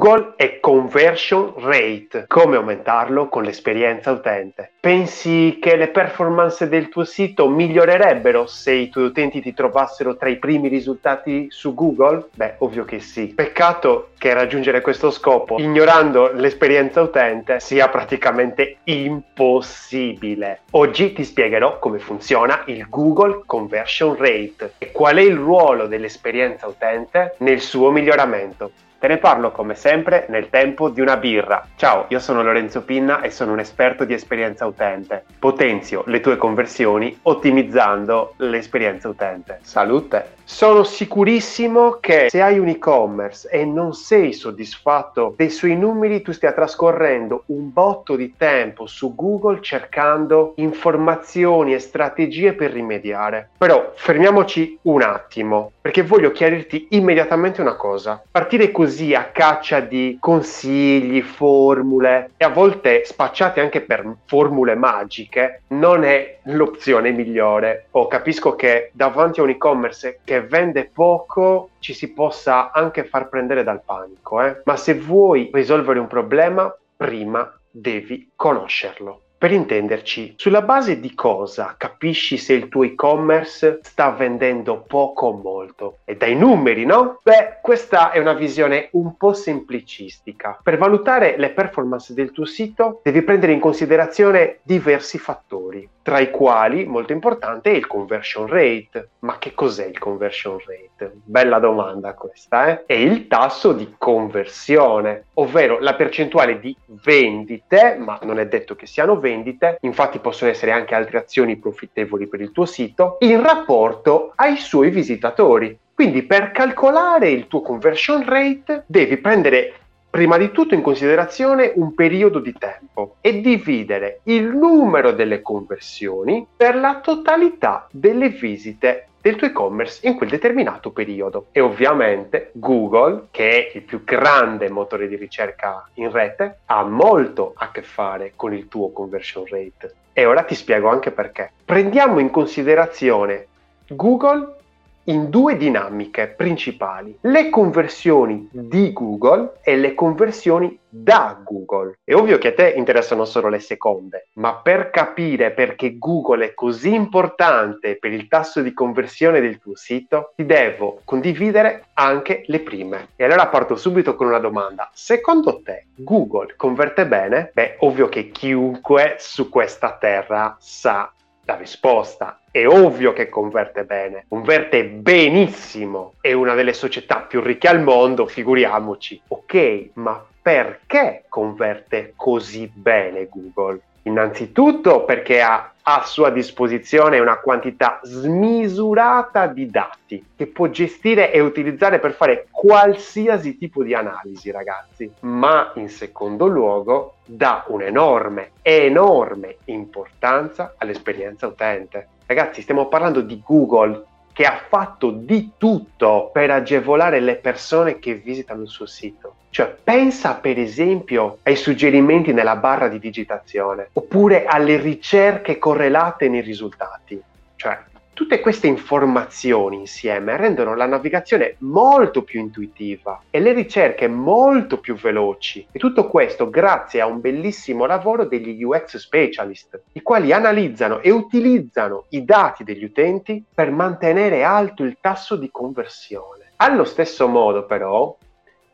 Google e conversion rate, come aumentarlo con l'esperienza utente. Pensi che le performance del tuo sito migliorerebbero se i tuoi utenti ti trovassero tra i primi risultati su Google? Beh, ovvio che sì. Peccato che raggiungere questo scopo ignorando l'esperienza utente sia praticamente impossibile. Oggi ti spiegherò come funziona il Google Conversion Rate e qual è il ruolo dell'esperienza utente nel suo miglioramento. Te ne parlo come sempre nel tempo di una birra. Ciao, io sono Lorenzo Pinna e sono un esperto di esperienza utente. Potenzio le tue conversioni ottimizzando l'esperienza utente. Salute! Sono sicurissimo che se hai un e-commerce e non sei soddisfatto dei suoi numeri, tu stia trascorrendo un botto di tempo su Google cercando informazioni e strategie per rimediare. Però fermiamoci un attimo, perché voglio chiarirti immediatamente una cosa. Partire così a caccia di consigli, formule e a volte spacciate anche per formule magiche non è l'opzione migliore. Oh, capisco che davanti a un e-commerce che vende poco ci si possa anche far prendere dal panico, eh? ma se vuoi risolvere un problema, prima devi conoscerlo. Per intenderci, sulla base di cosa capisci se il tuo e-commerce sta vendendo poco o molto? E dai numeri, no? Beh, questa è una visione un po' semplicistica. Per valutare le performance del tuo sito devi prendere in considerazione diversi fattori, tra i quali molto importante è il conversion rate. Ma che cos'è il conversion rate? Bella domanda questa, eh? È il tasso di conversione, ovvero la percentuale di vendite, ma non è detto che siano vendite, vendite, infatti possono essere anche altre azioni profittevoli per il tuo sito, in rapporto ai suoi visitatori. Quindi per calcolare il tuo conversion rate devi prendere prima di tutto in considerazione un periodo di tempo e dividere il numero delle conversioni per la totalità delle visite del tuo e-commerce in quel determinato periodo. E ovviamente Google, che è il più grande motore di ricerca in rete, ha molto a che fare con il tuo conversion rate. E ora ti spiego anche perché. Prendiamo in considerazione Google in due dinamiche principali, le conversioni di Google e le conversioni da Google. È ovvio che a te interessano solo le seconde, ma per capire perché Google è così importante per il tasso di conversione del tuo sito, ti devo condividere anche le prime. E allora parto subito con una domanda. Secondo te Google converte bene? Beh, ovvio che chiunque su questa terra sa la risposta è ovvio che converte bene, converte benissimo, è una delle società più ricche al mondo, figuriamoci. Ok, ma perché converte così bene Google? Innanzitutto perché ha a sua disposizione una quantità smisurata di dati che può gestire e utilizzare per fare qualsiasi tipo di analisi, ragazzi. Ma in secondo luogo dà un'enorme, enorme importanza all'esperienza utente. Ragazzi, stiamo parlando di Google che ha fatto di tutto per agevolare le persone che visitano il suo sito. Cioè, pensa per esempio ai suggerimenti nella barra di digitazione, oppure alle ricerche correlate nei risultati. Cioè, Tutte queste informazioni insieme rendono la navigazione molto più intuitiva e le ricerche molto più veloci. E tutto questo grazie a un bellissimo lavoro degli UX specialist, i quali analizzano e utilizzano i dati degli utenti per mantenere alto il tasso di conversione. Allo stesso modo però,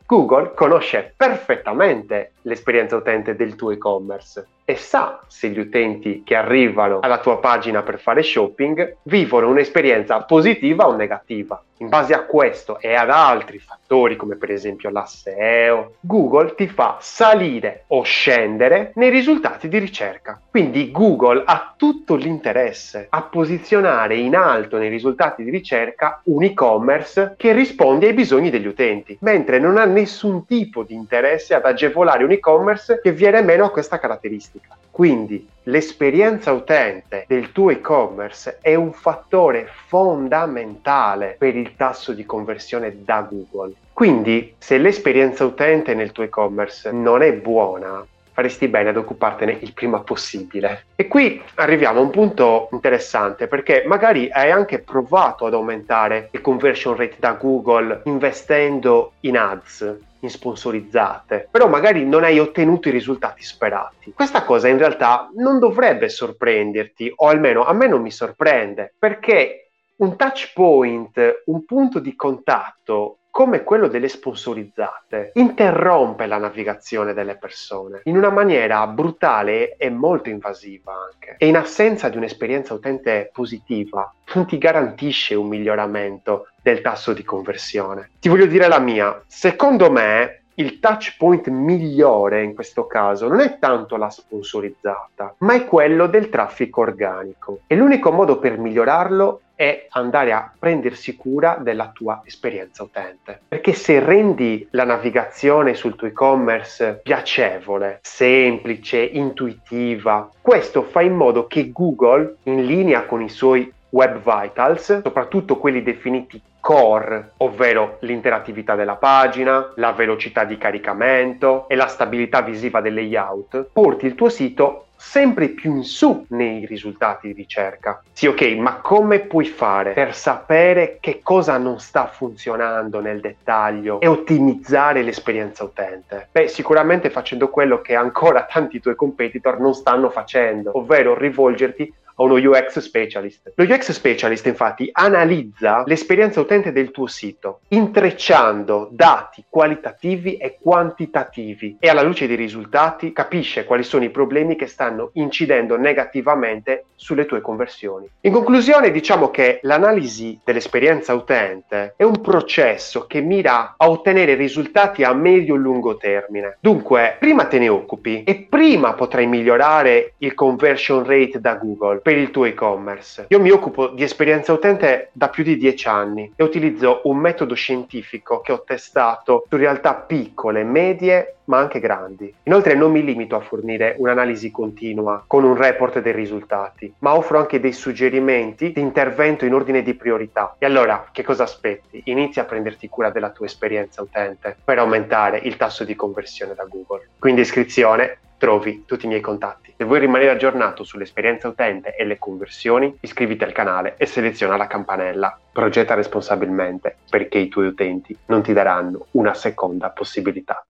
Google conosce perfettamente l'esperienza utente del tuo e-commerce e sa se gli utenti che arrivano alla tua pagina per fare shopping vivono un'esperienza positiva o negativa. In base a questo e ad altri fattori come per esempio la SEO, Google ti fa salire o scendere nei risultati di ricerca. Quindi Google ha tutto l'interesse a posizionare in alto nei risultati di ricerca un e-commerce che risponde ai bisogni degli utenti, mentre non ha nessun tipo di interesse ad agevolare un e-commerce che viene meno a questa caratteristica statistica. Quindi l'esperienza utente del tuo e-commerce è un fattore fondamentale per il tasso di conversione da Google. Quindi se l'esperienza utente nel tuo e-commerce non è buona, faresti bene ad occupartene il prima possibile. E qui arriviamo a un punto interessante perché magari hai anche provato ad aumentare il conversion rate da Google investendo in ads sponsorizzate, però magari non hai ottenuto i risultati sperati. Questa cosa in realtà non dovrebbe sorprenderti, o almeno a me non mi sorprende, perché un touch point, un punto di contatto come quello delle sponsorizzate, interrompe la navigazione delle persone in una maniera brutale e molto invasiva anche. E in assenza di un'esperienza utente positiva, non ti garantisce un miglioramento del tasso di conversione. Ti voglio dire la mia, secondo me il touch point migliore in questo caso non è tanto la sponsorizzata, ma è quello del traffico organico. E l'unico modo per migliorarlo è andare a prendersi cura della tua esperienza utente. Perché se rendi la navigazione sul tuo e-commerce piacevole, semplice, intuitiva, questo fa in modo che Google, in linea con i suoi Web Vitals, soprattutto quelli definiti core, ovvero l'interattività della pagina, la velocità di caricamento e la stabilità visiva del layout, porti il tuo sito sempre più in su nei risultati di ricerca. Sì, ok, ma come puoi fare per sapere che cosa non sta funzionando nel dettaglio e ottimizzare l'esperienza utente? Beh, sicuramente facendo quello che ancora tanti tuoi competitor non stanno facendo, ovvero rivolgerti a uno UX specialist. Lo UX specialist infatti analizza l'esperienza utente del tuo sito, intrecciando dati qualitativi e quantitativi e alla luce dei risultati capisce quali sono i problemi che stanno incidendo negativamente sulle tue conversioni. In conclusione diciamo che l'analisi dell'esperienza utente è un processo che mira a ottenere risultati a medio-lungo termine. Dunque, prima te ne occupi e prima potrai migliorare il conversion rate da Google per il tuo e-commerce. Io mi occupo di esperienza utente da più di dieci anni e utilizzo un metodo scientifico che ho testato su realtà piccole, medie ma anche grandi. Inoltre non mi limito a fornire un'analisi continua con un report dei risultati, ma offro anche dei suggerimenti di intervento in ordine di priorità. E allora, che cosa aspetti? Inizia a prenderti cura della tua esperienza utente per aumentare il tasso di conversione da Google. Quindi iscrizione trovi tutti i miei contatti. Se vuoi rimanere aggiornato sull'esperienza utente e le conversioni, iscriviti al canale e seleziona la campanella. Progetta responsabilmente perché i tuoi utenti non ti daranno una seconda possibilità.